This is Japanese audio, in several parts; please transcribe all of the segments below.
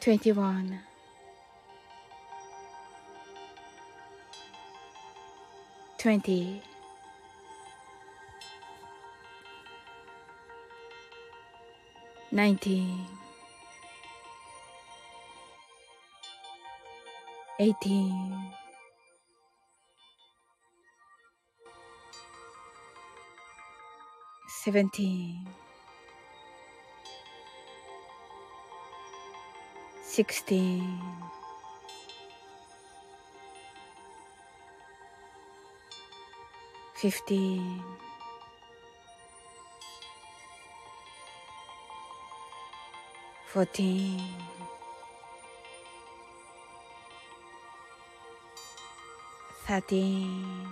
21 20 19 18 17 16 15 14 13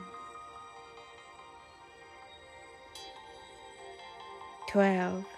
12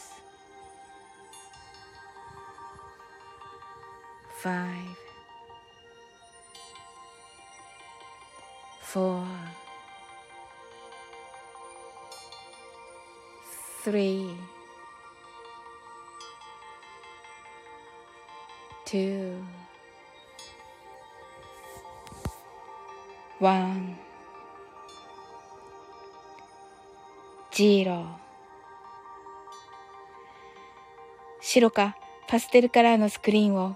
five, four, three, two, one, zero 白かパステルカラーのスクリーンを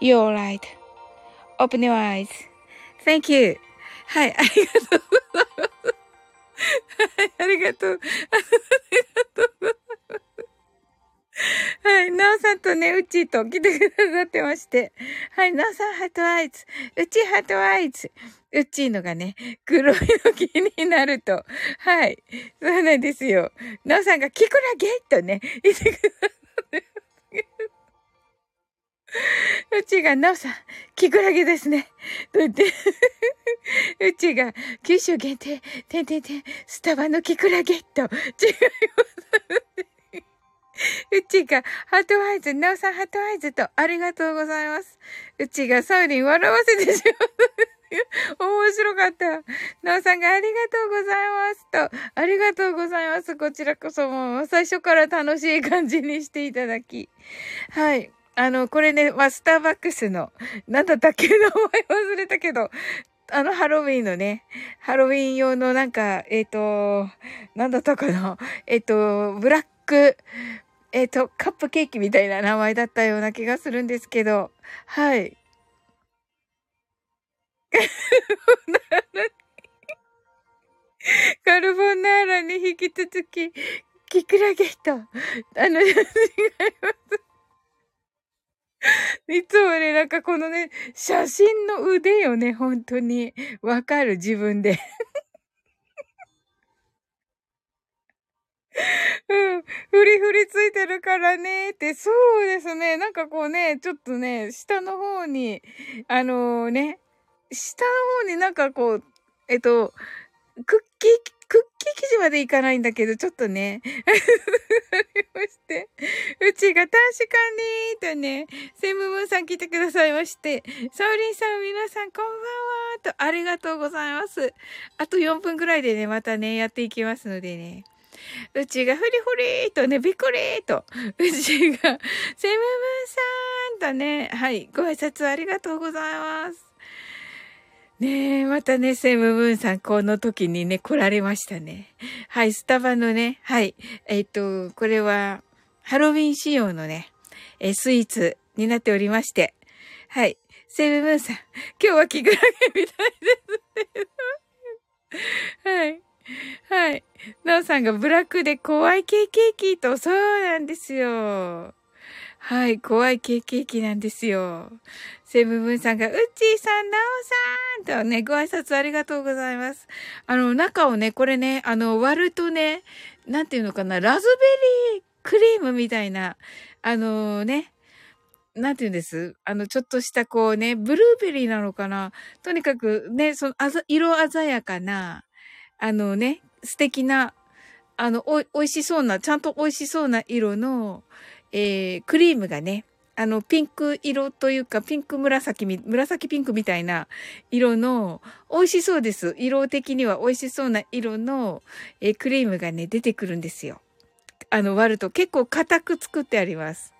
You're right. Open your eyes. Thank you. はい、ありがとう。はい、ありがとう。ありがとう。はい、なおさんとね、うちと来てくださってまして。はい、なおさん heart eyes。うち heart eyes。うちのがね、黒いの気になると。はい。そうなんですよ。なおさんがキクラゲ？とね、言ってくださって。うちが、なおさん、キクラゲですね。と言って、うちが、九州限定、てんてんてん、スタバのキクラゲと、違います。うちが、ハートアイズ、なおさんハートアイズと、ありがとうございます。うちが、サウリン笑わせてしまう。面白かった。なおさんがありがとうございますと、ありがとうございます。こちらこそもう最初から楽しい感じにしていただき。はい。あの、これね、まあ、スターバックスの、なんだったっけ名前忘れたけど、あの、ハロウィンのね、ハロウィン用のなんか、えっ、ー、と、なんだったかな？えっ、ー、と、ブラック、えっ、ー、と、カップケーキみたいな名前だったような気がするんですけど、はい。カルボナーラに引き続き、キクラゲと、あの、違います。いつもね、なんかこのね、写真の腕よね、本当に。わかる、自分で。うん。フリフリついてるからねって、そうですね。なんかこうね、ちょっとね、下の方に、あのー、ね、下の方になんかこう、えっと、クッキー、クッキー生地までいかないんだけど、ちょっとね、ありまして。うちが確かに、とね、セムムーンさん来てくださいまして、サウリンさん皆さんこんばんは、とありがとうございます。あと4分くらいでね、またね、やっていきますのでね。うちがフリフリーとね、びっくりーと、うちが、セムムーンさんとね、はい、ご挨拶ありがとうございます。ねえ、またね、セムムーンさん、この時にね、来られましたね。はい、スタバのね、はい、えっ、と、これは、ハロウィン仕様のね、えスイーツになっておりまして、はい、セムムーンさん、今日はキクラゲみたいです。はい。はい。なおさんがブラックで怖いケーキと、そうなんですよ。はい、怖いケーキなんですよ。セブブンさんが、うっちーさん、なおさんとね、ご挨拶ありがとうございます。あの、中をね、これね、あの、割るとね、なんていうのかな、ラズベリークリームみたいな、あのね、なんて言うんです？あの、ちょっとしたこうね、ブルーベリーなのかなとにかくね、その、あざ、色鮮やかな、あのね、素敵な、あの、お、美味しそうな、ちゃんと美味しそうな色の、えー、クリームがね、あの、ピンク色というか、ピンク紫み、紫ピンクみたいな色の、美味しそうです。色的には美味しそうな色の、えー、クリームがね、出てくるんですよ。あの、割ると結構硬く作ってあります。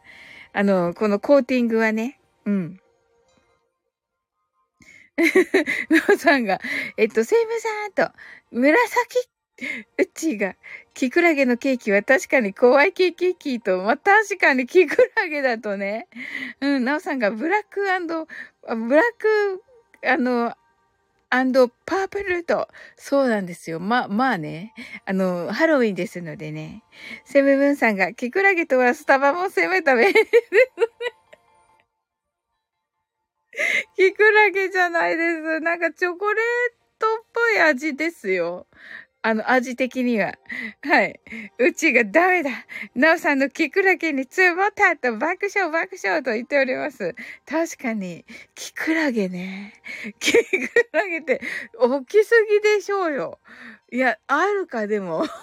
あの、このコーティングはね、うん。ノーさんが、えっと、セイムさんと、紫うちが、キクラゲのケーキは確かに怖いケーキと、まあ、確かにキクラゲだとね。うん、なおさんがブラックブラック、あの、アンドパープルと、そうなんですよ。ま、まあね。あの、ハロウィンですのでね。セムブンさんが、キクラゲとはスタバも攻めたべ。キクラゲじゃないです。なんかチョコレートっぽい味ですよ。あの、味的には。はい。うちがダメだ。なおさんのキクラゲにつぼったと爆笑爆笑と言っております。確かに、キクラゲね。キクラゲって大きすぎでしょうよ。いや、あるかでも。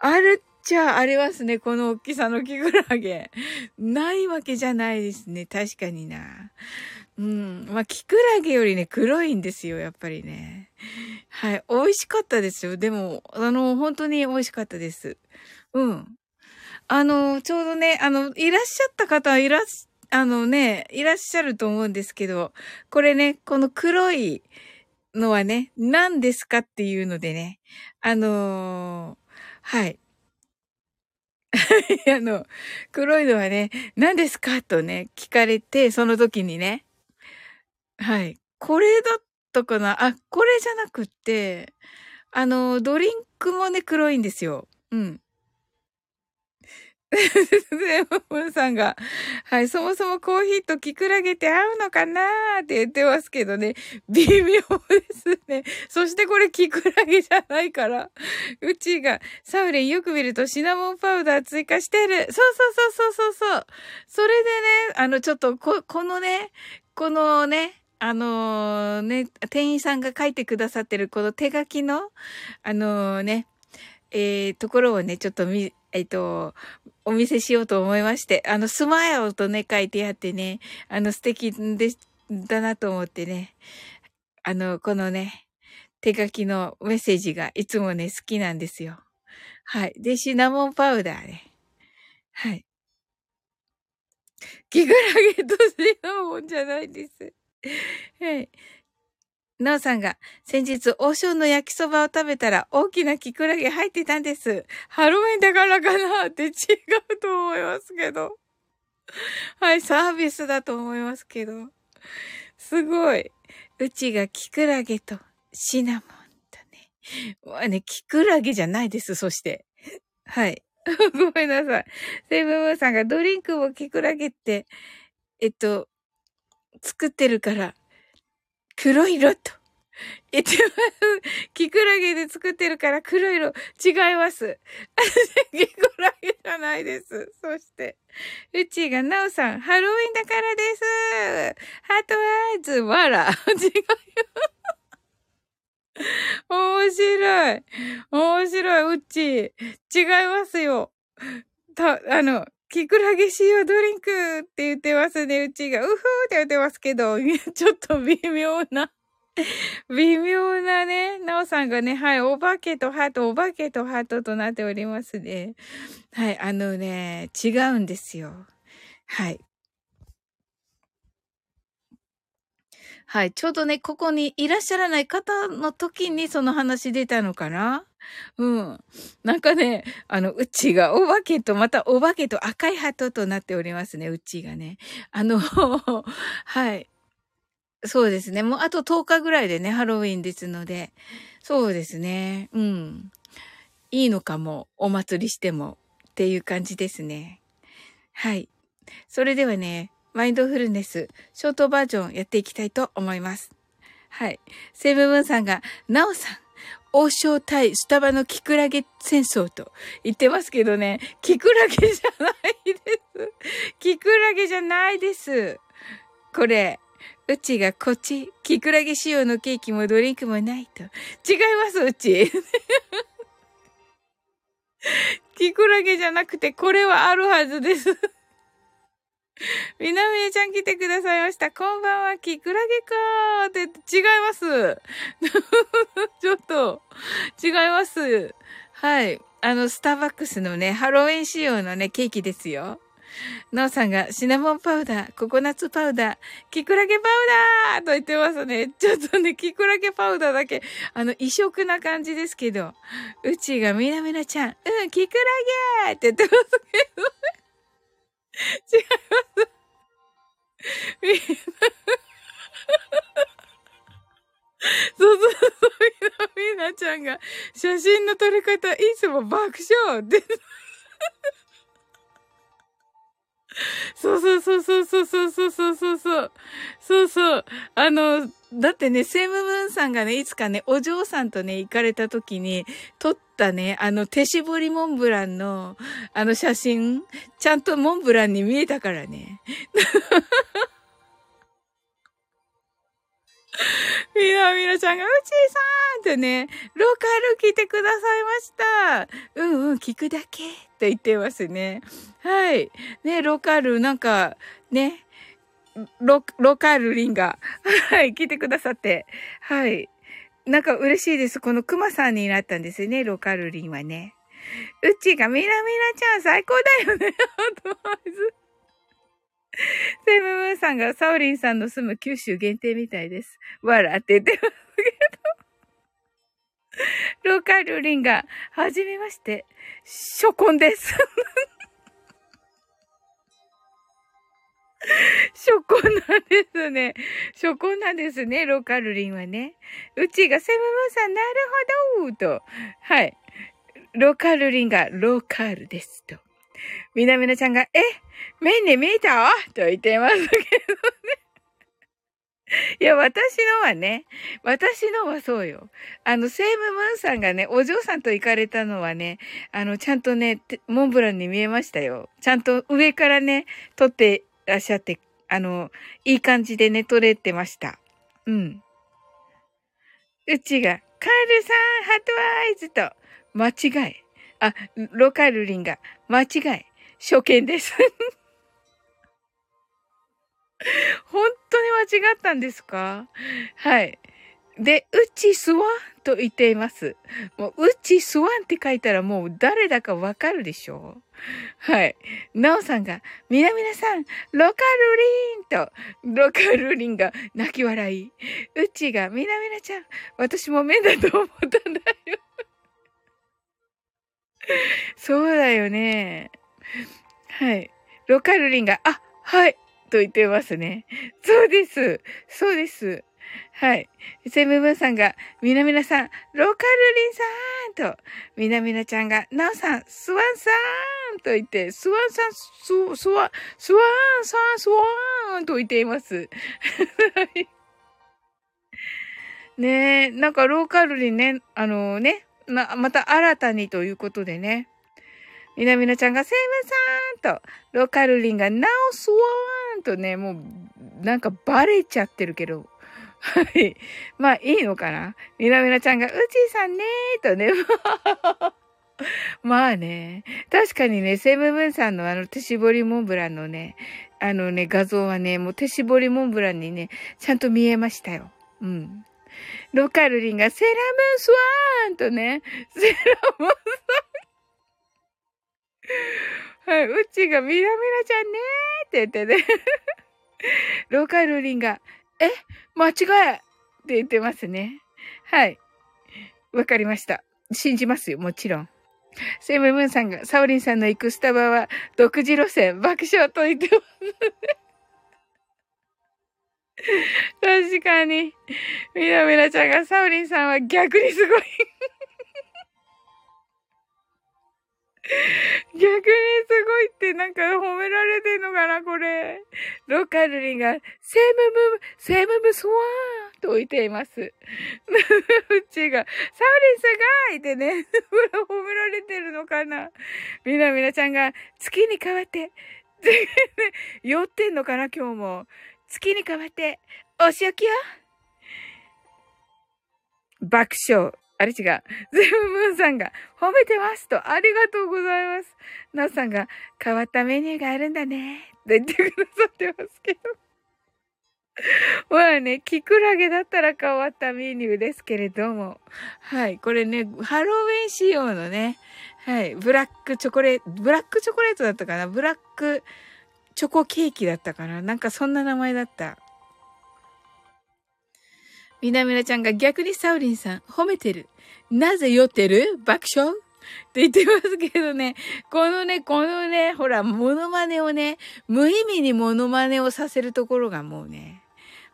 あるっちゃありますね。この大きさのキクラゲ。ないわけじゃないですね。確かにな。うん。まあ、キクラゲよりね、黒いんですよ、やっぱりね。はい。美味しかったですよ。でも、あの、本当に美味しかったです。うん。あの、ちょうどね、あの、いらっしゃった方はいらっし、あのね、いらっしゃると思うんですけど、これね、この黒いのはね、何ですかっていうのでね、あのー、はい。あの、黒いのはね、何ですかとね、聞かれて、その時にね、はい。これだったかな？あ、これじゃなくって、あの、ドリンクもね、黒いんですよ。うん。で、もささんが、はい、そもそもコーヒーとキクラゲって合うのかなーって言ってますけどね、微妙ですね。そしてこれキクラゲじゃないから、うちが、サウレンよく見るとシナモンパウダー追加してる。そうそうそうそうそうそう。それでね、あの、ちょっとこ、このね、このね、あのー、ね、店員さんが書いてくださってるこの手書きの、あのー、ね、えー、ところをね、ちょっとみ、えっ、と、お見せしようと思いまして、あの、スマイルとね、書いてあってね、あの、素敵で、だなと思ってね、あの、このね、手書きのメッセージがいつもね、好きなんですよ。はい。で、シナモンパウダーね。はい。キクラゲとシナモンじゃないです。はい。なおさんが、先日、王将の焼きそばを食べたら、大きなキクラゲ入ってたんです。ハロウィンだからかなって違うと思いますけど。はい、サービスだと思いますけど。すごい。うちがキクラゲとシナモンだね。まあね、キクラゲじゃないです、そして。はい。ごめんなさい。セブンムーさんがドリンクもキクラゲって、えっと、作ってるから、黒色と。言ってます。キクラゲで作ってるから黒色違います。キクラゲじゃないです。そして、うちがなおさん、ハロウィンだからです。ハートアイズ、わら。違います。面白い。面白い、うち。違いますよ。た、あの、キクラゲ塩ドリンクって言ってますね、うちが。うふーって言ってますけど、ちょっと微妙な 微妙なね、なおさんがね、はい、お化けとハート、お化けとハートとなっておりますね。はい、あのね、違うんですよ。はい。はい。ちょうどね、ここにいらっしゃらない方の時にその話出たのかな？うん。なんかね、あの、うちがお化けと、またお化けと赤い鳩となっておりますね、うちがね。あの、はい。そうですね。もうあと10日ぐらいでね、ハロウィンですので。そうですね。うん。いいのかも、お祭りしてもっていう感じですね。はい。それではね、マインドフルネス、ショートバージョンやっていきたいと思います。はい。セブブンさんが、ナオさん、王将対スタバのキクラゲ戦争と言ってますけどね、キクラゲじゃないです。キクラゲじゃないです。これ、うちがこっち、キクラゲ仕様のケーキもドリンクもないと。違います、うち。キクラゲじゃなくて、これはあるはずです。みなみえちゃん来てくださいました。こんばんは、キクラゲかーって違います。ちょっと、違います。はい。あの、スターバックスのね、ハロウィン仕様のね、ケーキですよ。なおさんがシナモンパウダー、ココナッツパウダー、キクラゲパウダーと言ってますね。ちょっとね、キクラゲパウダーだけ、あの、異色な感じですけど、うちがみなみなちゃん、うん、キクラゲーって言ってますけど、違います。そうそうそう、みな、みなちゃんが、写真の撮り方、いつも爆笑です。そうそうそうそうそうそうそうそうそうそう。そうそう。あの、だってね、セムムーンさんがね、いつかね、お嬢さんとね、行かれた時に、撮ったね、あの、手絞りモンブランの、あの写真、ちゃんとモンブランに見えたからね。みなみなちゃんが、うちーさんってね、ローカル聞いてくださいました。うんうん、聞くだけって言ってますね。はい。ね、ローカル、なんか、ね、ロ、ロールリンが、はい、聞いてくださって。はい。なんか嬉しいです。このクマさんになったんですよね、ローカルリンはね。うちがみなみなちゃん最高だよね、アドバイズ。セムムーンさんがサオリンさんの住む九州限定みたいです。わらって言ってますけど。ローカルリンが、はじめまして、初婚です。初婚なんですね。初婚なんですね、ローカルリンはね。うちがセムムーンさん、なるほどと。はい。ローカルリンがローカルですと。みなみなちゃんが、え、メンネ見えた？と言ってますけどね。いや、私のはね、私のはそうよ。あの、セイムムーンさんがね、お嬢さんと行かれたのはね、あの、ちゃんとね、モンブランに見えましたよ。ちゃんと上からね、撮ってらっしゃって、あの、いい感じでね、撮れてました。うん。うちが、カエルさん、ハートアイズと、間違い。あ、ロカルリンが、間違い。初見です。本当に間違ったんですか？はい。で、うちすわと言っています。もう、うちすわんって書いたらもう誰だかわかるでしょ？はい。なおさんが、みなみなさん、ロカルリンと、ロカルリンが泣き笑い。うちが、みなみなちゃん、私も目だと思ったんだよ。そうだよね。はい。ロカルリンが、あ、はい。と言ってますね。そうです。そうです。はい。セムブンさんが、みなみなさん、ロカルリンさんと、みなみなちゃんが、なおさん、スワンさんと言って、スワンさん、ス、スワン、スワンさん、スワンと言っています。ねえ、なんかローカルリンね、あのね、ま、また新たにということでね。みなみなちゃんが、セイムさんと、ローカルリンが、ナオスワーンとね、もう、なんかバレちゃってるけど。はい。まあ、いいのかな？みなみなちゃんが、うちーさんねーとね。まあね。確かにね、セムブンさんのあの手絞りモンブランのね、あのね、画像はね、もう手絞りモンブランにね、ちゃんと見えましたよ。うん。ロカルリンが、セラムースワーンとね、セラムースワーンはい、うちがみなみなちゃんねーって言ってね。ローカルリンが、え間違えって言ってますね。はい。わかりました。信じますよ、もちろん。セムムーンさんが、サオリンさんの行くスタバは独自路線、爆笑と言ってます。確かに。みなみなちゃんが、サオリンさんは逆にすごい 逆にすごいってなんか褒められてんのかな、これ。ロカルリンが、セムム、セムムスワーンと置いています。うちが、サウリンすごいってね、褒められてるのかな。みなみなちゃんが、月に変わって、酔ってんのかな、今日も。月に変わって、お仕置きよ。爆笑。あれ違う。ゼムムーンさんが褒めてますと、ありがとうございます。ナオさんが変わったメニューがあるんだね。って言ってくださってますけど。まあね、キクラゲだったら変わったメニューですけれども。はい。これね、ハロウィン仕様のね、はい。ブラックチョコレート、ブラックチョコレートだったかな？ブラックチョコケーキだったかな？なんかそんな名前だった。みなみなちゃんが逆にサウリンさん褒めてる。なぜ酔ってる？爆笑？って言ってますけどね、このね、このね、ほら、モノマネをね、無意味にモノマネをさせるところがもうね、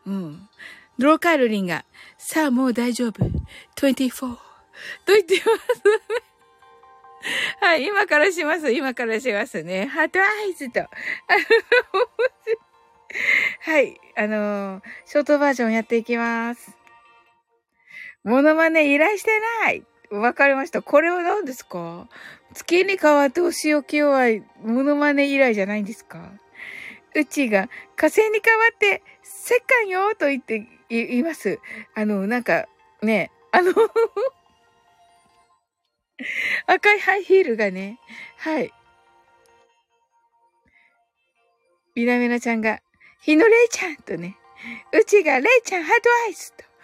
うん。ローカルリンが、さあもう大丈夫。24。と言ってますね。はい、今からします。今からしますね。ハートアイズと。はい、あのー、ショートバージョンやっていきます。モノマネ依頼してないわかりました。これは何ですか？月に変わってお仕置きは、モノマネ依頼じゃないんですか？うちが火星に変わって、せっかんよと言って言います。あの、なんか、ね、あの 赤いハイヒールがね、はい。みなみなちゃんが、火野レイちゃんとね、うちがレイちゃん heart eyes と。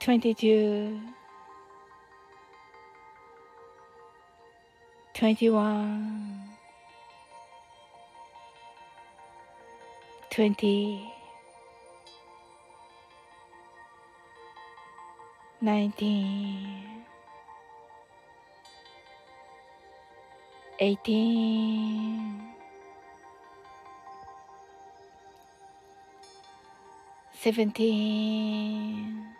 22 21 20 19 18 17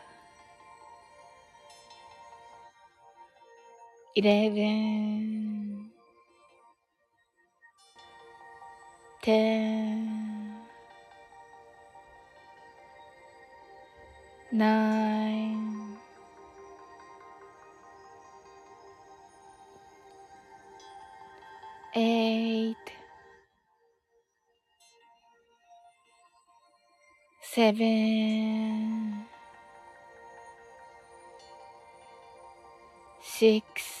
11 10 9 8 7 6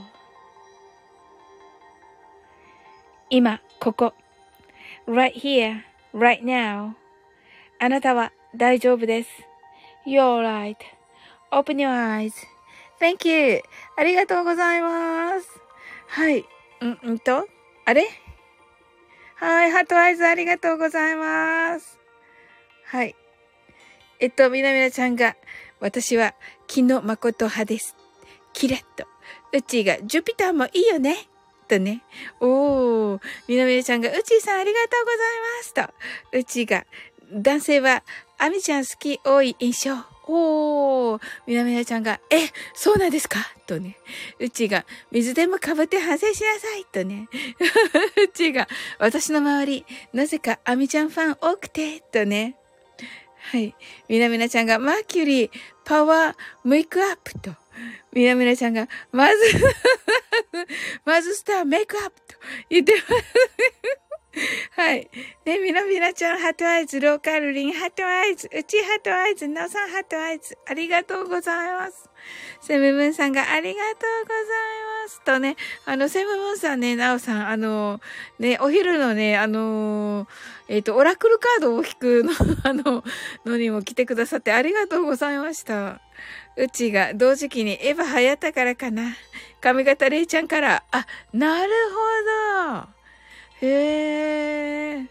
今、ここ。right here, right now. あなたは大丈夫です。You're right.Open your eyes.Thank you. ありがとうございます。はい。ん、んと？あれ？はい。ハートアイズありがとうございます。はい。えっと、みなみなちゃんが、私は、木の誠派です。キラッと。うちが、ジュピターもいいよね。とね。おー。みなみなちゃんが、うちーさんありがとうございます。と。うちが、男性は、あみちゃん好き多い印象。おー。みなみなちゃんが、え、そうなんですか？とね。うちが、水でもかぶって反省しなさい。とね。うちが、私の周り、なぜかあみちゃんファン多くて。とね。はい。みなみなちゃんが、マーキュリー、パワー、メイクアップと。みなみなちゃんが、まず、まずスター、メイクアップと言ってます。はい。ね、みなみなちゃん、 heart eyes、ローカルリン、 heart eyes、うち heart eyes、なおさん heart eyes、ありがとうございます。セムブンさんがありがとうございます。とね、あの、セムブンさんね、なおさん、あの、ね、お昼のね、あの、えっ、と、オラクルカードを引くの、あの、のにも来てくださってありがとうございました。うちが同時期にエヴァ流行ったからかな。髪型レイちゃんから、あ、なるほど。へえ。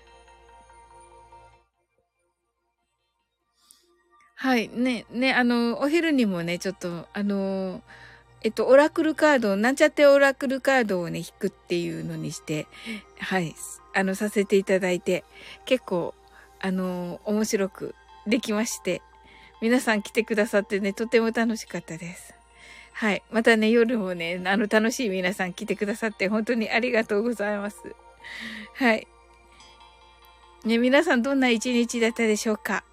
はい。ね、ね、あの、お昼にもね、ちょっと、あの、えっと、オラクルカード、なんちゃってオラクルカードをね、引くっていうのにして、はい。あの、させていただいて、結構、あの、面白くできまして、皆さん来てくださってね、とても楽しかったです。はい。またね、夜もね、あの、楽しい皆さん来てくださって、本当にありがとうございます。はい。ね、皆さんどんな一日だったでしょうか？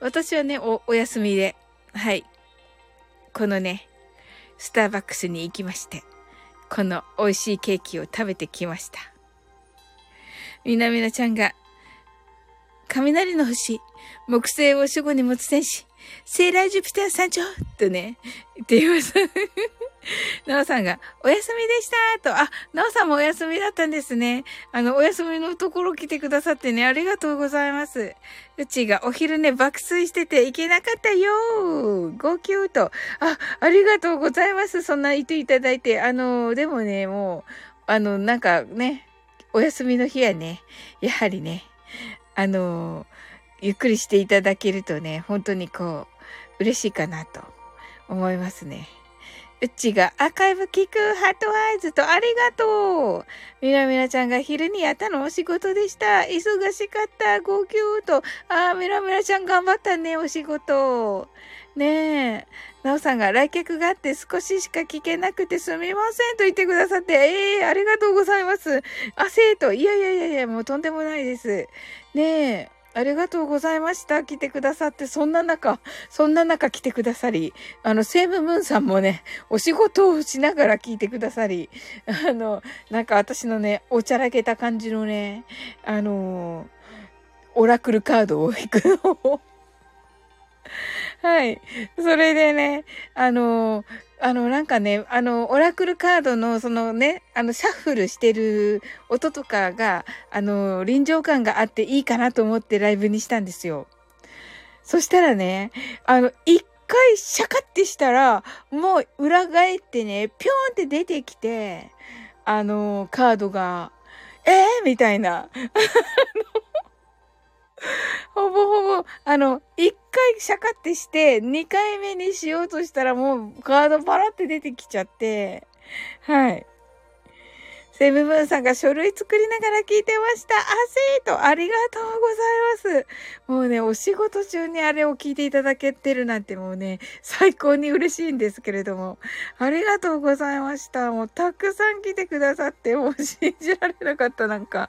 私はね、お、お休みで、はい。このね、スターバックスに行きまして、この美味しいケーキを食べてきました。みなみなちゃんが、雷の星、木星を守護に持つ戦士、セーラージュピター山頂とね、言っています。なおさんが、お休みでしたと、あ、なおさんもお休みだったんですね。あの、お休みのところ来てくださってね、ありがとうございます。うちがお昼ね、爆睡してて行けなかったよ号泣と。あ、ありがとうございます。そんな言っていただいて。あの、でもね、もう、あの、なんかね、お休みの日はね、やはりね、あの、ゆっくりしていただけるとね、本当にこう、嬉しいかなと思いますね。うちがアーカイブ聞くハートアイズとありがとうみなみなちゃんが昼にやったのお仕事でした。忙しかった。号泣と。あー、みなみなちゃん頑張ったね、お仕事。ねえ。なおさんが来客があって少ししか聞けなくてすみませんと言ってくださって、ええー、ありがとうございます。あ、生徒。いやいやいやいや、もうとんでもないです。ねえ。ありがとうございました。来てくださって、そんな中、そんな中来てくださり、あの、セームムーンさんもね、お仕事をしながら聞いてくださり、あの、なんか私のね、おちゃらけた感じのね、あの、オラクルカードを引くのをはい。それでね、あの、あの、なんかね、あの、オラクルカードの、そのね、あの、シャッフルしてる音とかが、あの、臨場感があっていいかなと思ってライブにしたんですよ。そしたらね、あの、一回シャカってしたら、もう裏返ってね、ぴょんって出てきて、あの、カードが、えー、みたいな。ほぼほぼ、あの、一回シャカってして、二回目にしようとしたらもうカードパラって出てきちゃって、はい。セブブーンさんが書類作りながら聞いてました。あせーと、ありがとうございます。もうね、お仕事中にあれを聞いていただけてるなんてもうね、最高に嬉しいんですけれども。ありがとうございました。もうたくさん来てくださって、もう信じられなかったなんか。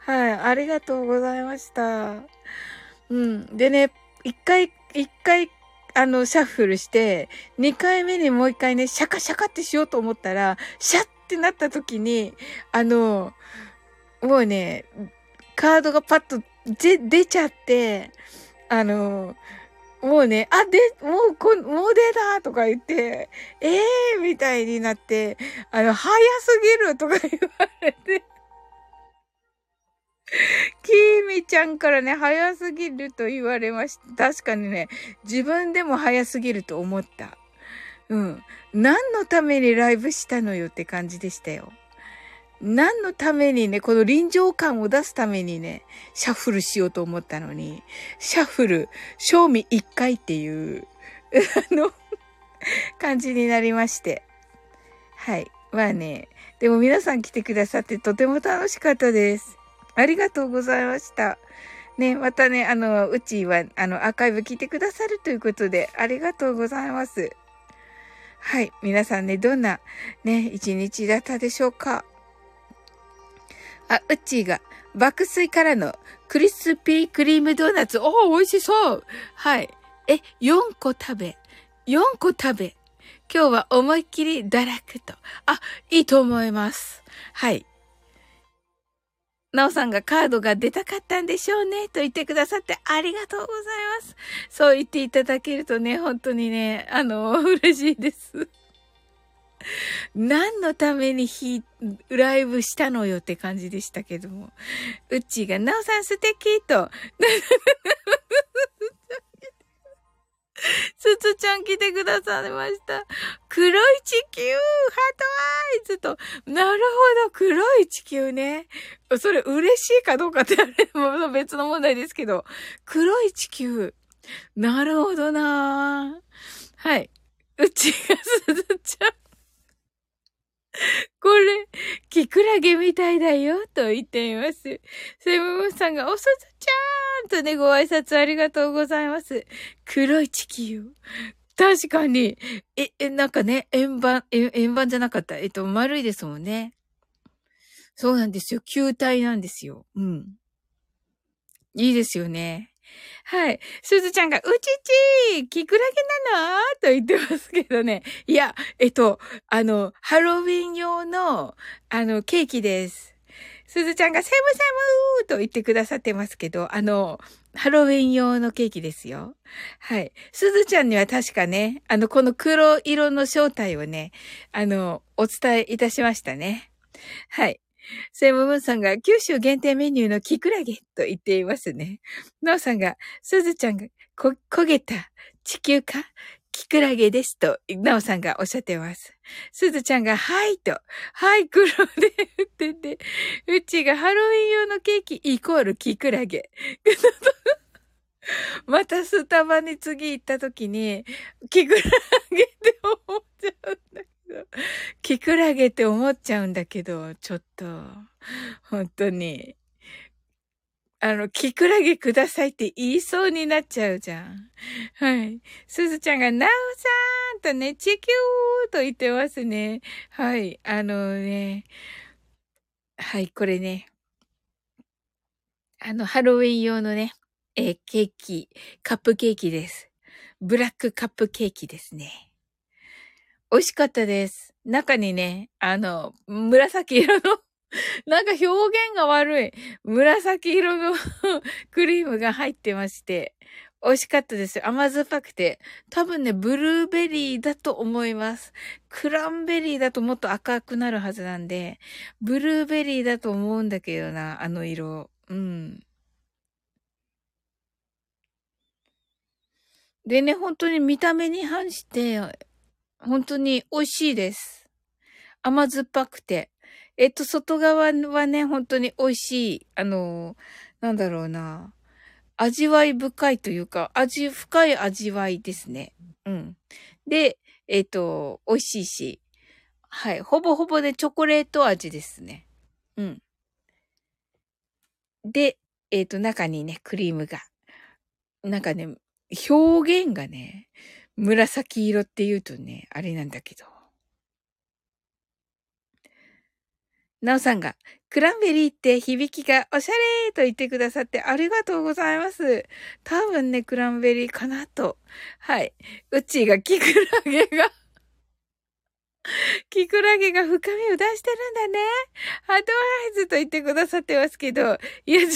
はい、ありがとうございました。うん。でね、一回、一回、あの、シャッフルして、二回目にもう一回ね、シャカシャカってしようと思ったら、シャッってなった時に、あの、もうね、カードがパッと出、ちゃって、あの、もうね、あ、で、もうこ、もう出たとか言って、ええー、みたいになって、あの、早すぎるとか言われて、きーみちゃんからね、早すぎると言われました。確かにね、自分でも早すぎると思った。うん。何のためにライブしたのよって感じでしたよ。何のためにね、この臨場感を出すためにね、シャッフルしようと思ったのに、シャッフル、賞味一回っていう、あの、感じになりまして。はい。まあね、でも皆さん来てくださってとても楽しかったです。ありがとうございました。ね、またね、あの、うちは、あの、アーカイブ聞いてくださるということで、ありがとうございます。はい。皆さんね、どんな、ね、一日だったでしょうか？あ、うっちーが、爆睡からのクリスピークリームドーナツ。おお、美味しそうはい。え、4個食べ。4個食べ。今日は思いっきり堕落と。あ、いいと思います。はい。なおさんがカードが出たかったんでしょうね、と言ってくださってありがとうございます。そう言っていただけるとね、本当にね、あの、嬉しいです。何のためにひ、ライブしたのよって感じでしたけども。うっちーが、なおさん素敵と。すずちゃん来てくださいました。黒い地球ハートアイズと。なるほど、黒い地球ね。それ嬉しいかどうかってあれも別の問題ですけど。黒い地球。なるほどなはい。うちがすずちゃん。これ、キクラゲみたいだよ、と言っています。セムムさんが、おすずちゃーんとね、ご挨拶ありがとうございます。黒い地球。確かに、え、え、なんかね、円盤、円盤じゃなかった。えっと、丸いですもんね。そうなんですよ。球体なんですよ。うん。いいですよね。はい。すずちゃんが、うちちーキクラゲなの？と言ってますけどね。いや、えっと、あの、ハロウィン用の、あの、ケーキです。すずちゃんがセムセムーと言ってくださってますけど、あの、ハロウィン用のケーキですよ。はい。すずちゃんには確かね、あの、この黒色の正体をね、あの、お伝えいたしましたね。はい。セムムンさんが九州限定メニューのキクラゲと言っていますね。ノーさんが、すずちゃんがこ、焦げた地球かキクラゲですと、ナオさんがおっしゃってます。すずちゃんが、はいと、はい、黒で言ってて、うちがハロウィン用のケーキイコールキクラゲ。またスタバに次行った時に、キクラゲって思っちゃうんだけど、キクラゲって思っちゃうんだけど、ちょっと、本当に。あの、キクラゲくださいって言いそうになっちゃうじゃん。はい。すずちゃんが、なおさんとね、地球と言ってますね。はい。あのね、はい、これね。あの、ハロウィン用のね、えー、ケーキ、カップケーキです。ブラックカップケーキですね。美味しかったです。中にね、あの、紫色の なんか表現が悪い。紫色の クリームが入ってまして、美味しかったです。甘酸っぱくて。多分ね、ブルーベリーだと思います。クランベリーだともっと赤くなるはずなんで、ブルーベリーだと思うんだけどな、あの色。うん。でね、本当に見た目に反して、本当に美味しいです。甘酸っぱくて。えっと、外側はね、本当に美味しい、あの、なんだろうな。味わい深いというか、味、深い味わいですね。うん。で、えっと、美味しいし。はい。ほぼほぼでチョコレート味ですね。うん。で、えっと、中にね、クリームが。なんかね、表現がね、紫色って言うとね、あれなんだけど。なおさんが、クランベリーって響きがおしゃれと言ってくださってありがとうございます。多分ね、クランベリーかなと。はい。うちがキクラゲが キクラゲが深みを出してるんだね。アドバイズと言ってくださってますけど、いや違う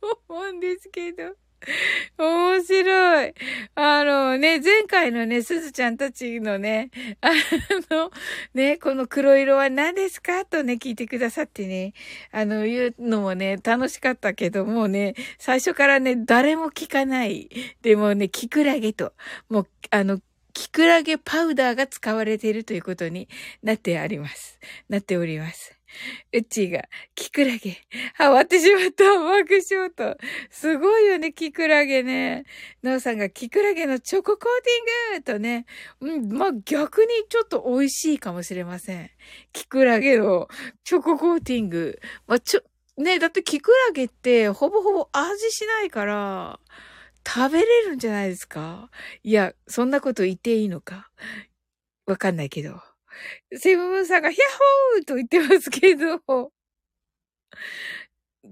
と思うんですけど。面白い。あのね、前回のね、すずちゃんたちのね、あの、ね、この黒色は何ですか？とね、聞いてくださってね、あの、言うのもね、楽しかったけど、もうね、最初からね、誰も聞かない。でもね、キクラゲと、もう、あの、キクラゲパウダーが使われているということになってあります。なっております。うちが、キクラゲ、ハマってしまった、爆笑と。すごいよね、キクラゲね。ノーさんが、キクラゲのチョココーティングとね。うん、まあ、逆にちょっと美味しいかもしれません。キクラゲのチョココーティング。まあ、ちょ、ね、だってキクラゲってほぼほぼ味しないから、食べれるんじゃないですか？いや、そんなこと言っていいのか？わかんないけど。セブンさんがヒャッホーと言ってますけど、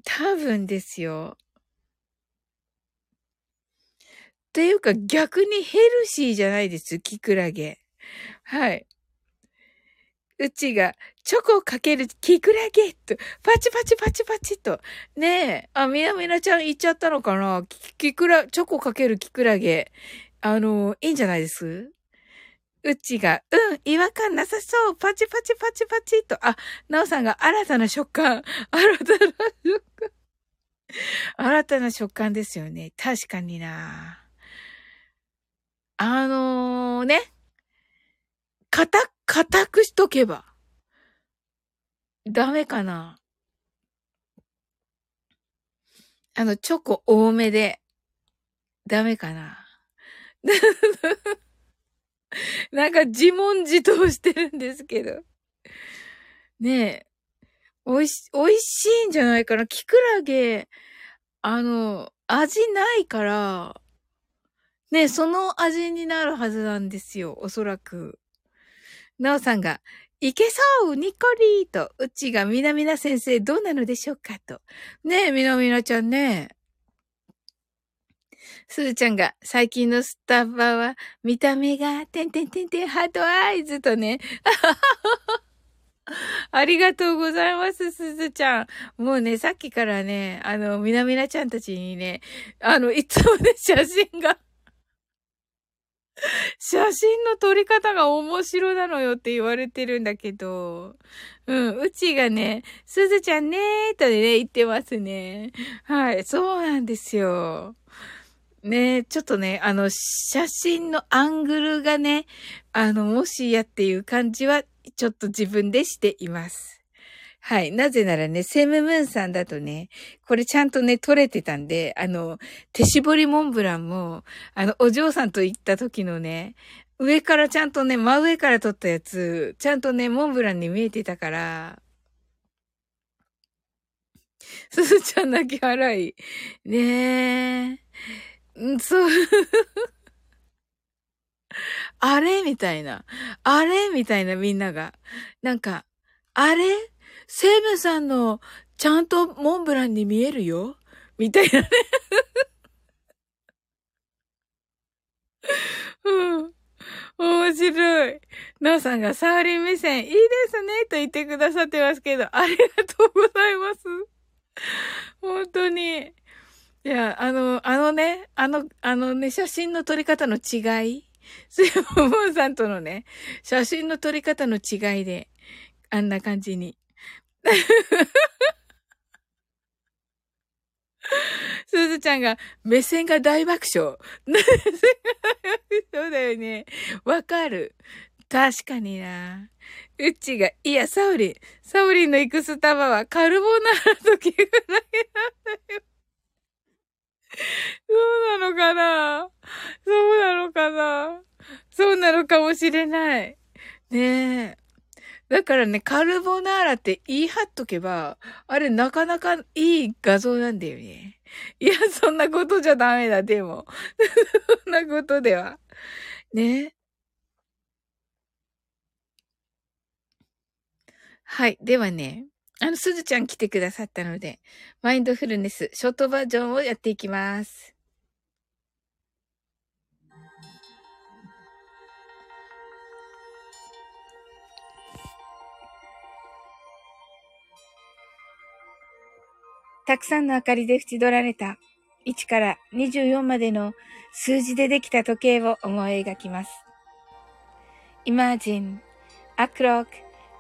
多分ですよ。っていうか逆にヘルシーじゃないです、キクラゲ。はい。うちが、チョコをかけるキクラゲと、パチパチパチパチと。ねえ、あ、みなみなちゃん言っちゃったのかな？キクラ、チョコかけるキクラゲ。あの、いいんじゃないです？うちが、うん、違和感なさそう。パチパチパチパチと。あ、なおさんが新たな食感。新たな食感。新たな食感ですよね。確かにな。あのー、ね。硬、硬くしとけば。ダメかな。あの、チョコ多めで。ダメかな。なんか自問自答してるんですけど。ねえ。美味し、美味しいんじゃないかな。キクラゲ、あの、味ないから、ねその味になるはずなんですよ。おそらく。なおさんが、いけそうニコリーと、うちがみなみな先生どうなのでしょうか？と。ねえ、みなみなちゃんね。すずちゃんが、最近のスタバは、見た目が、てんてんてんてん、ハートアイズとね。ありがとうございます、すずちゃん。もうね、さっきからね、あの、みなみなちゃんたちにね、あの、いつもね、写真が 写真の撮り方が面白なのよって言われてるんだけど、うん、うちがね、すずちゃんねーとね、言ってますね。はい、そうなんですよ。ねちょっとね、あの、写真のアングルがね、あの、もしやっていう感じは、ちょっと自分でしています。はい。なぜならね、セムムーンさんだとね、これちゃんとね、撮れてたんで、あの、手絞りモンブランも、あの、お嬢さんと行った時のね、上からちゃんとね、真上から撮ったやつ、ちゃんとね、モンブランに見えてたから、すずちゃん泣き払い。ねえ。ん、そう。あれ？みたいな。あれ？みたいなみんなが。なんか、あれ？セムさんのちゃんとモンブランに見えるよ？みたいなねうん。面白い。なおさんがサーリン目線、いいですね、と言ってくださってますけど、ありがとうございます。本当に。いや、あの、あのね、あの、あのね、写真の撮り方の違いスイモンさんとのね、写真の撮り方の違いで、あんな感じに すずちゃんが、目線が大爆笑。そうだよね。わかる。確かにな。うっちが、いや、サウリン。サウリンの行くスタバはカルボナーラとキグだけなんだよ。そうなのかな？そうなのかな？そうなのかもしれない。ねえ。だからね、カルボナーラって言い張っとけば、あれなかなかいい画像なんだよね。いや、そんなことじゃダメだ、でも。そんなことでは。ね。はい。ではね、あの、すずちゃん来てくださったので、マインドフルネス、ショートバージョンをやっていきます。たくさんの明かりで縁取られた1から24までの数字でできた時計を思い描きます。Imagine a clock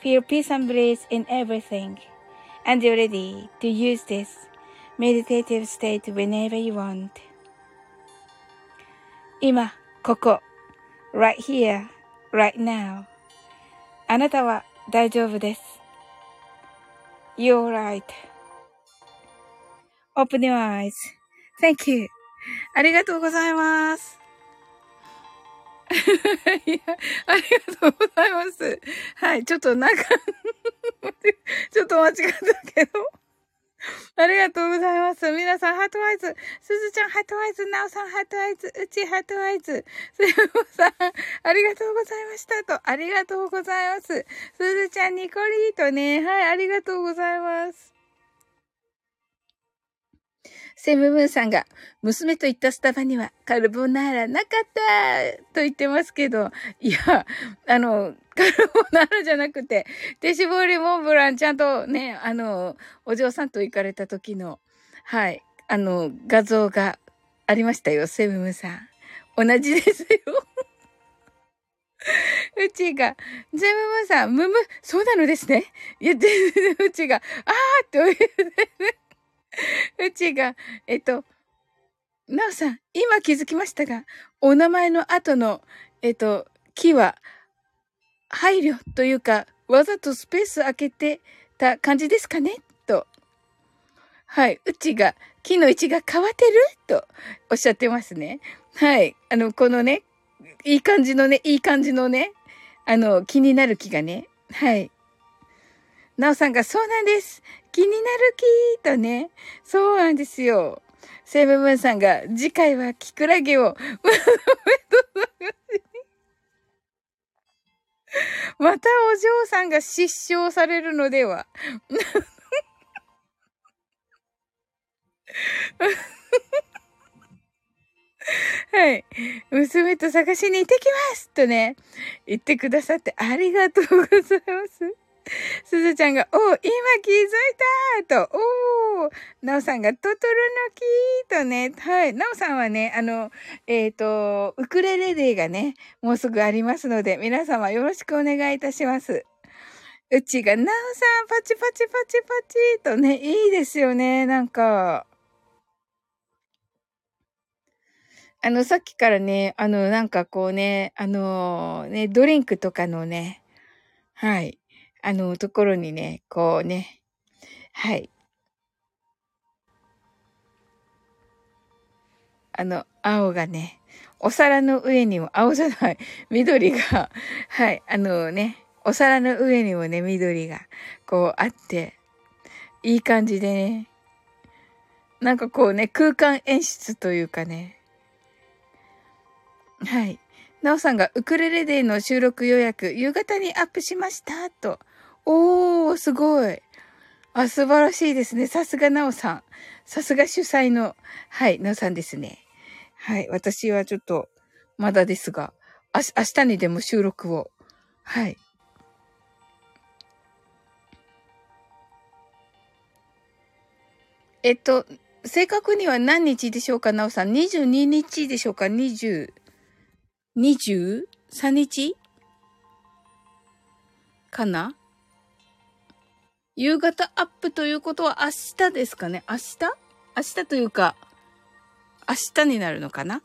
Feel peace and bliss in everything. And you're ready to use this meditative state whenever you want. 今、ここ、right here, right now. あなたは大丈夫です。You're right.Open your eyes.Thank you. ありがとうございます。 いや、ありがとうございます。はい、ちょっとなんかちょっと間違ったけどありがとうございます。皆さん、 heart eyes。すずちゃん、 heart eyes。なおさん、 heart eyes。うち、 heart eyes。すいまさん、ありがとうございました。と、ありがとうございます。すずちゃん、ニコリーとね、はい、ありがとうございます。セムムーンさんが、娘と行ったスタバにはカルボナーラなかったと言ってますけど、いや、あの、カルボナーラじゃなくて、手絞りモンブランちゃんとね、あの、お嬢さんと行かれた時の、はい、あの、画像がありましたよ、セムムーンさん。同じですよ。うちが、ゼムムーさん、むむ、そうなのですね？いや、全然うちが、あーって言ってね。うちが、えっと、なおさん、今気づきましたが、お名前の後の、えっと、木は、配慮というか、わざとスペース開けてた感じですかね？と。はい。うちが、木の位置が変わってる？とおっしゃってますね。はい。あの、このね、いい感じのね、いい感じのね、あの、気になる木がね。はい。なおさんが、そうなんです。気になる気とね。そうなんですよ。セブブンさんが、次回はキクラゲを、またお嬢さんが失笑されるのでは。はい。娘と探しに行ってきますとね、言ってくださってありがとうございます。すずちゃんが、お今気づいたと、おなおさんが、トトロの木とね、はい。なおさんはね、あの、えっ、ー、と、ウクレレデーがね、もうすぐありますので、皆様よろしくお願いいたします。うちが、なおさん、パチパチパチパチとね、いいですよね、なんか。あの、さっきからね、あの、なんかこうね、あのね、ドリンクとかのね、はい。あの、ところにね、こうね、はい。あの、青がね、お皿の上にも、青じゃない、緑が、はい、あのね、お皿の上にもね、緑が、こうあって、いい感じでね、なんかこうね、空間演出というかね、はい。なおさんがウクレレデーの収録予約、夕方にアップしました、と。おー、すごい。あ、素晴らしいですね。さすがなおさん。さすが主催の、はい、なおさんですね。はい、私はちょっと、まだですが、あ明日にでも収録を。はい。えっと、正確には何日でしょうか、なおさん？22日でしょうか ?20、23日？かな？夕方アップということは明日ですかね？明日？明日というか、明日になるのかな？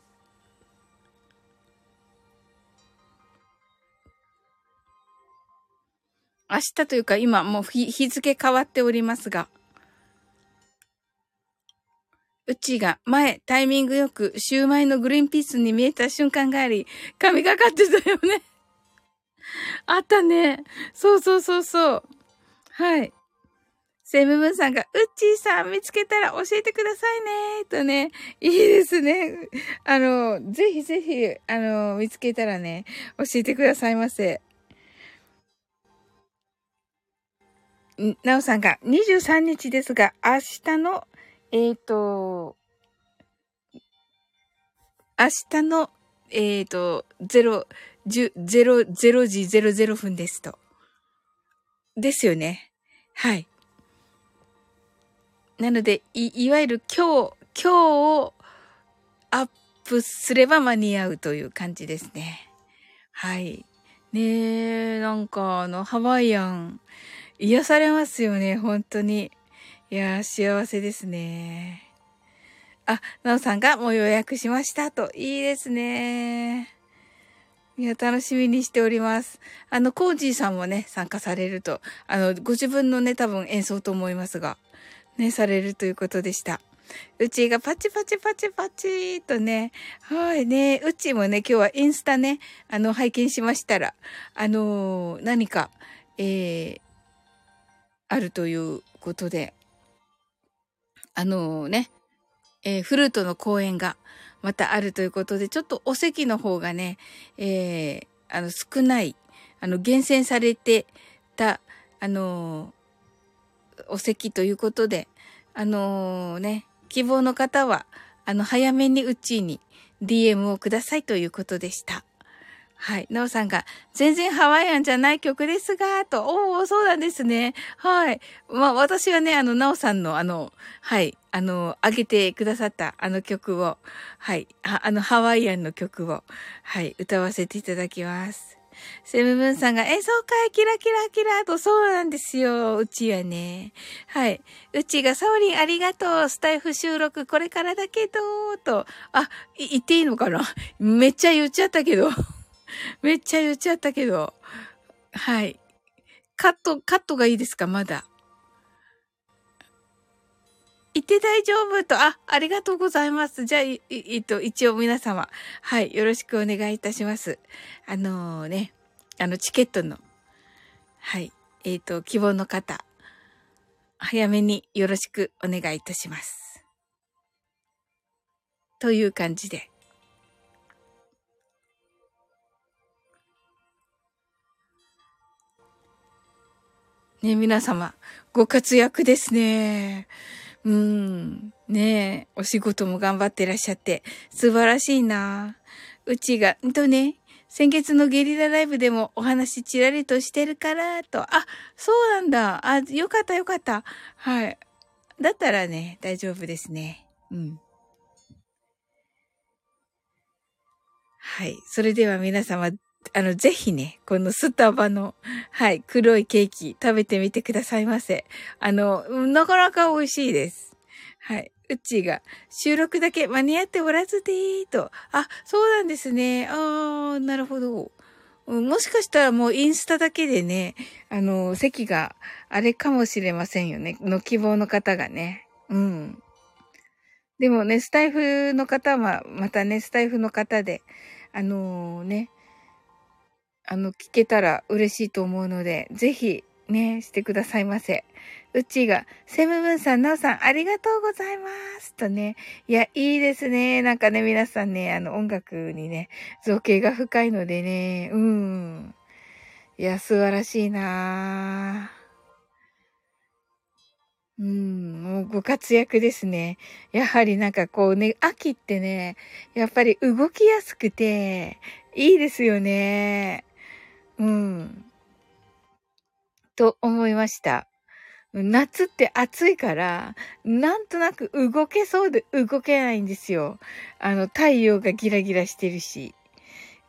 明日というか今もう日付変わっておりますが、うちが前タイミングよくシューマイのグリーンピースに見えた瞬間があり、神がかってたよね。あったね。そうそうそうそう。はい。セムムーンさんが、ウッチーさん見つけたら教えてくださいね。とね、いいですね。あの、ぜひぜひ、あの、見つけたらね、教えてくださいませ。なおさんが、23日ですが、明日の、えっ、ー、と、明日の、えっ、ー、と、0、0、0時00分ですと。ですよね。はい。なので、い、いわゆる今日、今日をアップすれば間に合うという感じですね。はい。ねえ、なんかあの、ハワイアン、癒されますよね、本当に。いや幸せですね。あ、なおさんがもう予約しましたと。いいですね。いや、楽しみにしております。あの、コージーさんもね、参加されると、あの、ご自分のね、多分演奏と思いますが、ね、されるということでした。うちがパチパチパチパチとね、はいね、うちもね、今日はインスタね、あの、拝見しましたら、あのー、何か、えー、あるということで、あのー、ね、えー、フルートの公演がまたあるということで、ちょっとお席の方がね、えー、あの、少ない、あの、厳選されてた、あのお席ということで、あのー、ね、希望の方は、あの、早めにうちに DM をくださいということでした。はい。なおさんが、全然ハワイアンじゃない曲ですが、と、おおそうなんですね。はい。まあ、私はね、あの、なおさんの、あの、はい、あの、あげてくださったあの曲を、はい、ああの、ハワイアンの曲を、はい、歌わせていただきます。セムブンさんがえ、そうかいキラキラキラと、そうなんですよ。うちはね。はい。うちがサオリンありがとう。スタイフ収録これからだけど、と。あ、言っていいのかな？めっちゃ言っちゃったけど。めっちゃ言っちゃったけど。はい。カット、カットがいいですか？まだ。言って大丈夫と、あ、ありがとうございます。じゃあ、えっと、一応皆様、はい、よろしくお願いいたします。あのー、ね、あの、チケットの、はい、えっ、ー、と、希望の方、早めによろしくお願いいたします。という感じで。ね、皆様、ご活躍ですね。うん。ねえ、お仕事も頑張ってらっしゃって、素晴らしいな。うちが、んとね、先月のゲリラライブでもお話ちらりとしてるから、と。あ、そうなんだ。あ、よかったよかった。はい。だったらね、大丈夫ですね。うん。はい。それでは皆様、あの、ぜひね、このスタバの、はい、黒いケーキ食べてみてくださいませ。あの、なかなか美味しいです。はい。うちが、収録だけ間に合っておらずでーと。あ、そうなんですね。あー、なるほど。もしかしたらもうインスタだけでね、あの、席があれかもしれませんよね。の希望の方がね。うん。でもね、スタイフの方は、またね、スタイフの方で、あのー、ね、あの、聞けたら嬉しいと思うので、ぜひ、ね、してくださいませ。うちが、セムムンさん、ナオさん、ありがとうございます。とね。いや、いいですね。なんかね、皆さんね、あの、音楽にね、造形が深いのでね、うん。いや、素晴らしいなうん、もうご活躍ですね。やはりなんかこうね、秋ってね、やっぱり動きやすくて、いいですよね。うん。と思いました。夏って暑いから、なんとなく動けそうで動けないんですよ。あの、太陽がギラギラしてるし。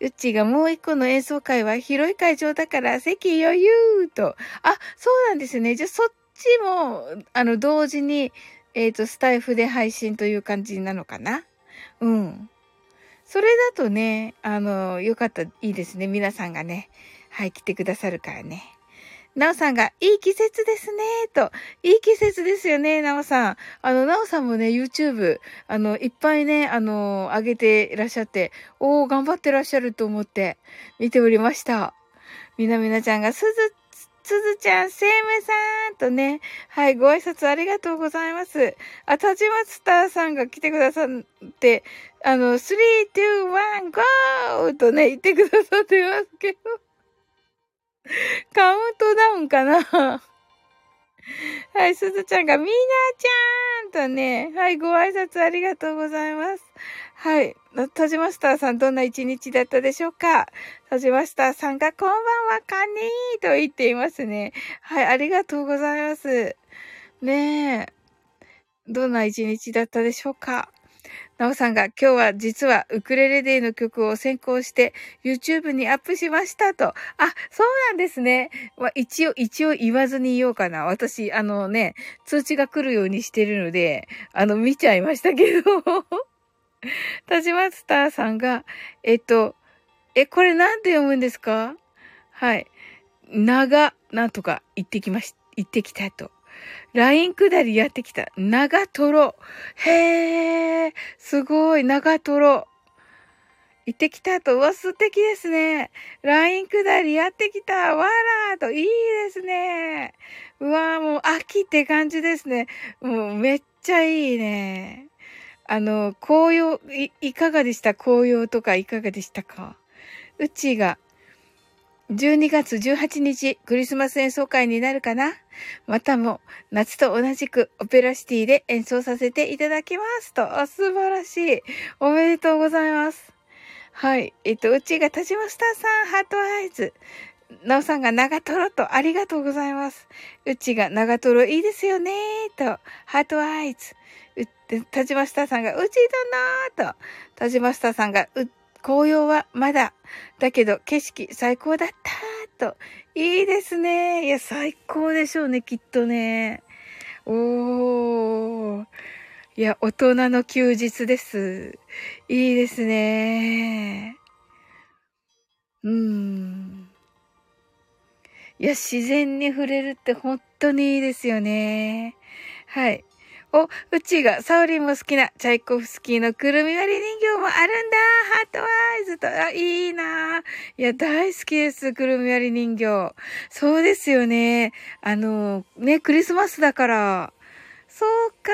うちがもう一個の演奏会は広い会場だから席余裕と。あ、そうなんですね。じゃあそっちも、あの、同時に、えっ、ー、と、スタイフで配信という感じなのかなうん。それだとね、あの、よかった、いいですね。皆さんがね。はい、来てくださるからね。なおさんが、いい季節ですね、と。いい季節ですよね、なおさん。あの、なおさんもね、YouTube、あの、いっぱいね、あの、上げていらっしゃって、おー、頑張ってらっしゃると思って、見ておりました。みなみなちゃんが、すず、すずちゃん、セイムさんとね、はい、ご挨拶ありがとうございます。あ、たじまスターさんが来てくださって、あの、3、2、1、GO! とね、言ってくださってますけど。カウントダウンかな はい、すずちゃんが、みなちゃんとね、はい、ご挨拶ありがとうございます。はい。タジマスターさん、どんな一日だったでしょうかタジマスターさんが、こんばんは、カニーと言っていますね。はい、ありがとうございます。ねえ。どんな一日だったでしょうかなおさんが今日は実はウクレレデーの曲を先行して YouTube にアップしましたと。あ、そうなんですね。まあ、一応、一応言わずに言おうかな。私、あのね、通知が来るようにしてるので、あの、見ちゃいましたけど。田島スターさんが、えっと、え、これなんて読むんですか？はい。長、なんとか行ってきまし、行ってきたと。ライン下りやってきた。長瀞。へえ、すごい、長瀞。行ってきたと。うわ、素敵ですね。ライン下りやってきた。わらーと。いいですね。うわもう秋って感じですね。もうめっちゃいいね。あの、紅葉、い、いかがでした？紅葉とかいかがでしたか？うちが12月18日、クリスマス演奏会になるかな？またも、夏と同じくオペラシティで演奏させていただきますと。素晴らしい。おめでとうございます。はい。えっと、うちが田島スターさん、ハートアイズ。なおさんが長瀞と、ありがとうございます。うちが長瀞いいですよねと、ハートアイズ。う、田島スターさんが、うちだなと、田島スターさんが、う、紅葉はまだ。だけど景色最高だったと。いいですね。いや、最高でしょうね、きっとね。おー。いや、大人の休日です。いいですね。うーん。いや、自然に触れるって本当にいいですよね。はい。お、うちが、サオリンも好きな、チャイコフスキーのくるみ割り人形もあるんだハートワイズと、あ、いいないや、大好きです、くるみ割り人形。そうですよね。あの、ね、クリスマスだから。そうか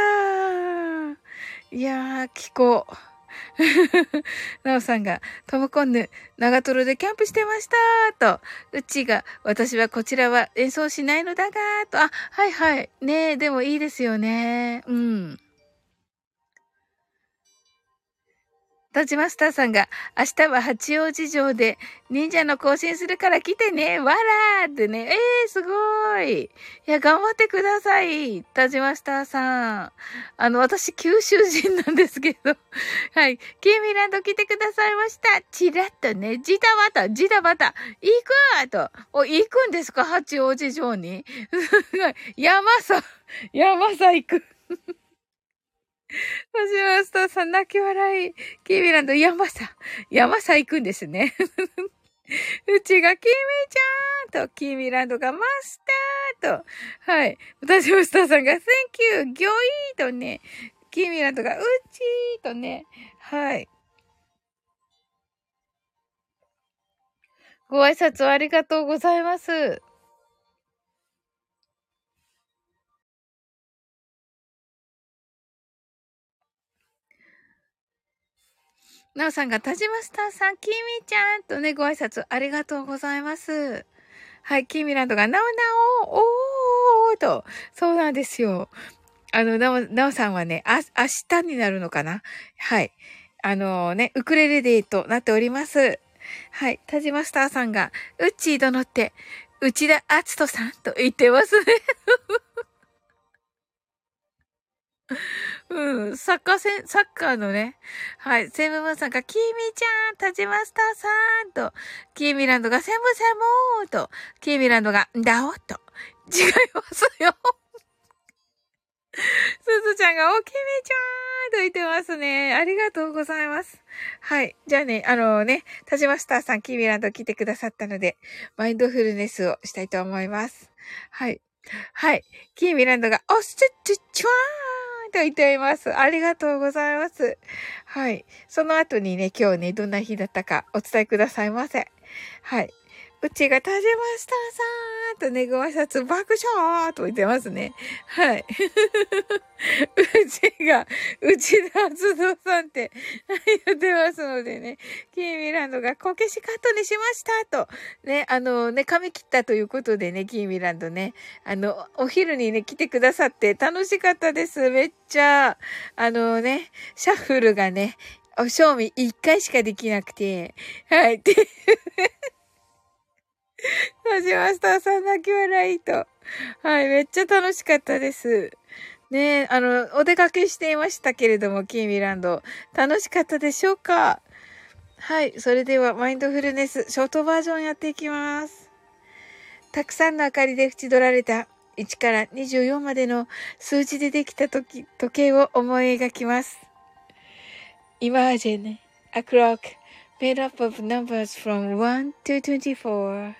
いやー、聞こう。なおさんが、ともこんぬ、長瀞でキャンプしてましたと、うちが、私はこちらは演奏しないのだがと、あ、はいはい。ねえ、でもいいですよね。うん。タジマスターさんが、明日は八王子城で忍者の更新するから来てね、わらーってね。えー、すごい。いや、頑張ってください。タジマスターさん。あの、私、九州人なんですけど。はい。キーミランド来てくださいました。チラッとね、ジタバタ、ジタバタ、行くと。お、行くんですか？八王子城に。すごい。山さ、山さ行く。はじまスターさん泣き笑い。キーミランド山さ、山さ行くんですね。うちがキミちゃんと、キーミランドがマスターと、はい。私もスターさんが、センキュー、ギョイとね、キーミランドが、うちーとね、はい。ご挨拶ありがとうございます。なおさんが、田島スターさん、きみちゃんとね、ご挨拶ありがとうございます。はい、キーミランドが、なおなお、おーと、そうなんですよ。あの、なお、なおさんはね、あ、明日になるのかな？はい。あのね、ウクレレデーとなっております。はい。田島スターさんが、うっちー殿って、内田篤人さんと言ってますね。うん、サッカー戦、サッカーのね、はい、セムムーンさんが、キーミーちゃん、タジマスターさんと、キーミランドが、セムセムーと、キーミランドが、ダオと、違いますよ。すずちゃんが、おきみちゃんと言ってますね。ありがとうございます。はい。じゃあね、あのね、タジマスターさん、キーミランド来てくださったので、マインドフルネスをしたいと思います。はい。はい。キーミランドが、おっすっちっちわーと言っています。ありがとうございます。はい。その後にね、今日ね、どんな日だったかお伝えくださいませ。はい。うちが田島スターさんとね、ご挨拶爆笑と言ってますね。はい。うちが、内田厚蔵さんって言ってますのでね、キーミランドがこけしカットにしましたと、ね、あのね、髪切ったということでね、キーミランドね、あの、お昼にね、来てくださって楽しかったです。めっちゃ、あのね、シャッフルがね、お賞味一回しかできなくて、はい、って田島スターさん泣き笑いと。はい、めっちゃ楽しかったです。ねあの、お出かけしていましたけれども、キーミランド。楽しかったでしょうか？はい、それではマインドフルネス、ショートバージョンやっていきます。たくさんの明かりで縁取られた1から24までの数字でできた時時計を思い描きます。Imagine a clock made up of numbers from 1 to 24.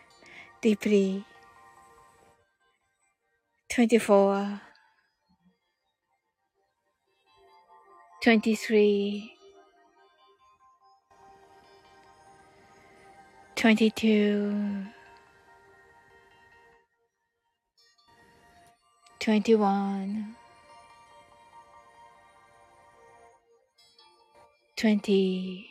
deeply. 24 23 22 21 20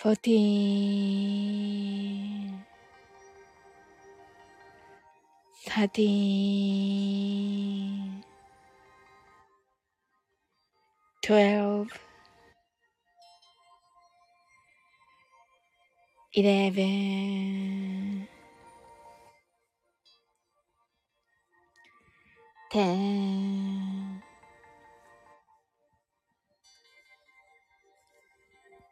fourteen, thirteen, twelve, eleven, ten,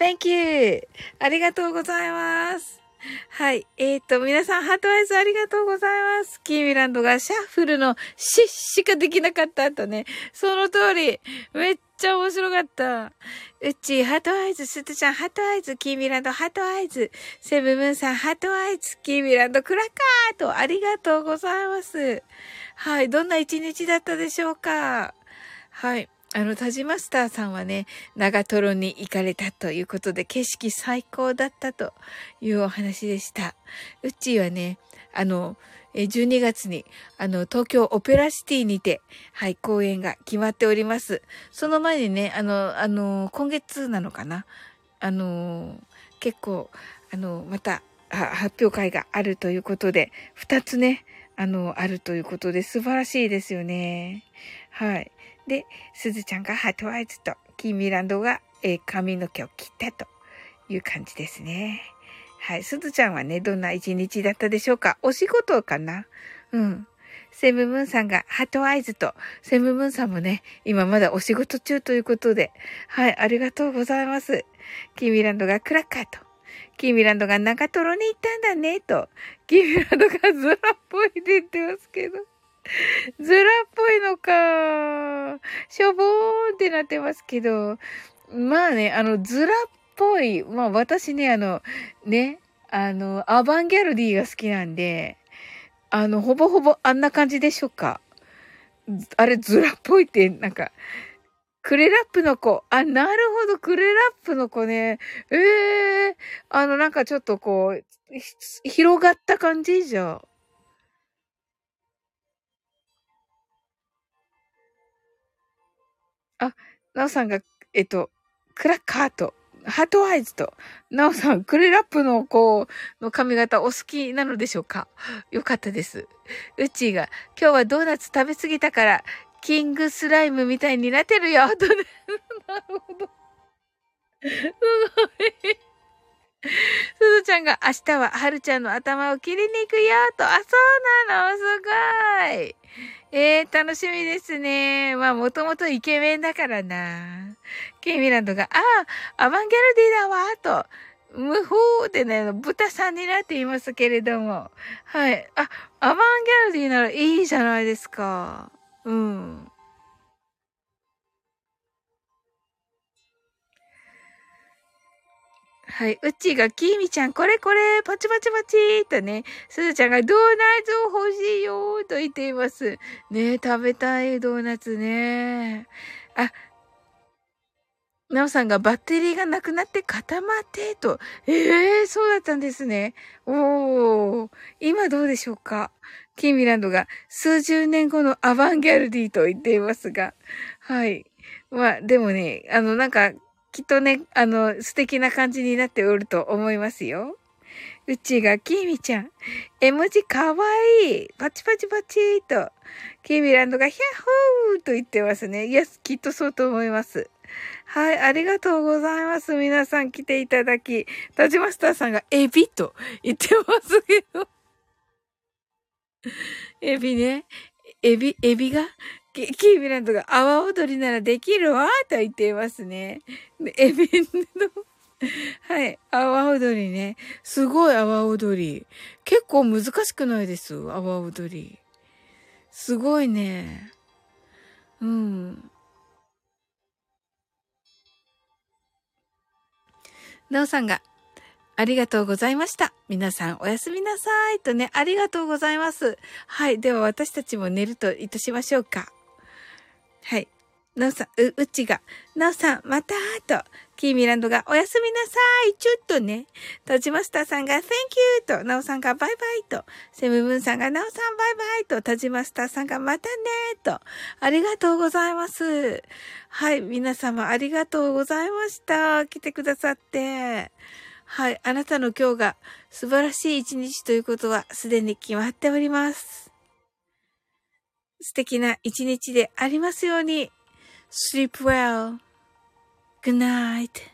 Thank you. ありがとうございます。はい。えっ、ー、と、皆さん、ハートアイズありがとうございます。キーミランドがシャッフルのシッしかできなかった後ね。その通り。めっちゃ面白かった。うち、ハートアイズ、ストちゃん、ハートアイズ、キーミランド、ハートアイズ、セブブンさん、ハートアイズ、キーミランド、クラッカーと、ありがとうございます。はい。どんな一日だったでしょうかはい。あの、田島スターさんはね、長瀞に行かれたということで、景色最高だったというお話でした。うっちーはね、あの、12月に、あの、東京オペラシティにて、はい、公演が決まっております。その前にね、あの、あの、今月なのかな？あの、結構、あの、また、発表会があるということで、二つね、あの、あるということで、素晴らしいですよね。はい。で、すずちゃんがハートアイズと、キーミランドが、えー、髪の毛を切ったという感じですね。はい。すずちゃんはね、どんな一日だったでしょうか？お仕事かな？うん。セムムーンさんがハートアイズと、セムムーンさんもね、今まだお仕事中ということで、はい、ありがとうございます。キーミランドがクラッカーと、キーミランドが長瀞に行ったんだね、と、キーミランドがズラっぽいって言ってますけど。ズラっぽいのか。しょぼーんってなってますけど、まあね、あの、ズラっぽい、まあ私ね、あの、ね、あの、アバンギャルディが好きなんで、あの、ほぼほぼあんな感じでしょうか。あれ、ズラっぽいって、なんか、クレラップの子。あ、なるほど、クレラップの子ね。ええー、あの、なんかちょっとこう、広がった感じじゃ。あ、なおさんが、えっと、クラッカーと、ハートアイズと、なおさん、クレラップの子の髪型お好きなのでしょうか？よかったです。うちーが、今日はドーナツ食べ過ぎたから、キングスライムみたいになってるよと。なるほど。すごい。すずちゃんが明日ははるちゃんの頭を切りに行くよと。あ、そうなのすごい。えー、楽しみですね。まあ、もともとイケメンだからな。ケイミランドが、ああ、アバンギャルディだわ、と。無法でね、豚さんになっていますけれども。はい。あ、アバンギャルディならいいじゃないですか。うん。はい。うちが、きーみちゃん、これこれ、パチパチパチーとね、すずちゃんが、ドーナツを欲しいよーと言っています。ね食べたいドーナツね。あ、なおさんがバッテリーがなくなって固まってと。ええー、そうだったんですね。おー。今どうでしょうか？キーミランドが数十年後のアバンギャルディと言っていますが。はい。まあ、でもね、あの、なんか、きっとね、あの、素敵な感じになっておると思いますよ。うちが、キーミちゃん。絵文字かわいい。パチパチパチーと。キーミランドがヒャッホーと言ってますね。いや、きっとそうと思います。はい、ありがとうございます。皆さん来ていただき。タジマスターさんがエビと言ってますけど。エビね。エビ、エビがキーミランドが阿波踊りならできるわと言っていますね。で、エビの、はい、阿波踊りね。すごい阿波踊り。結構難しくないです？阿波踊り。すごいね。うん。なおさんが、ありがとうございました。皆さんおやすみなさい。とね、ありがとうございます。はい。では私たちも寝るといたしましょうか。はい。なおさん、う、うちが、なおさん、またーと、キーミランドが、おやすみなさい、ちょっとね。タジマスターさんが、Thank you と、なおさんが、バイバイと、セムブンさんが、なおさん、バイバイと、タジマスターさんが、またねと、ありがとうございます。はい、皆様、ありがとうございました。来てくださって。はい、あなたの今日が素晴らしい一日ということは、すでに決まっております。素敵な一日でありますように。sleep well. Good night.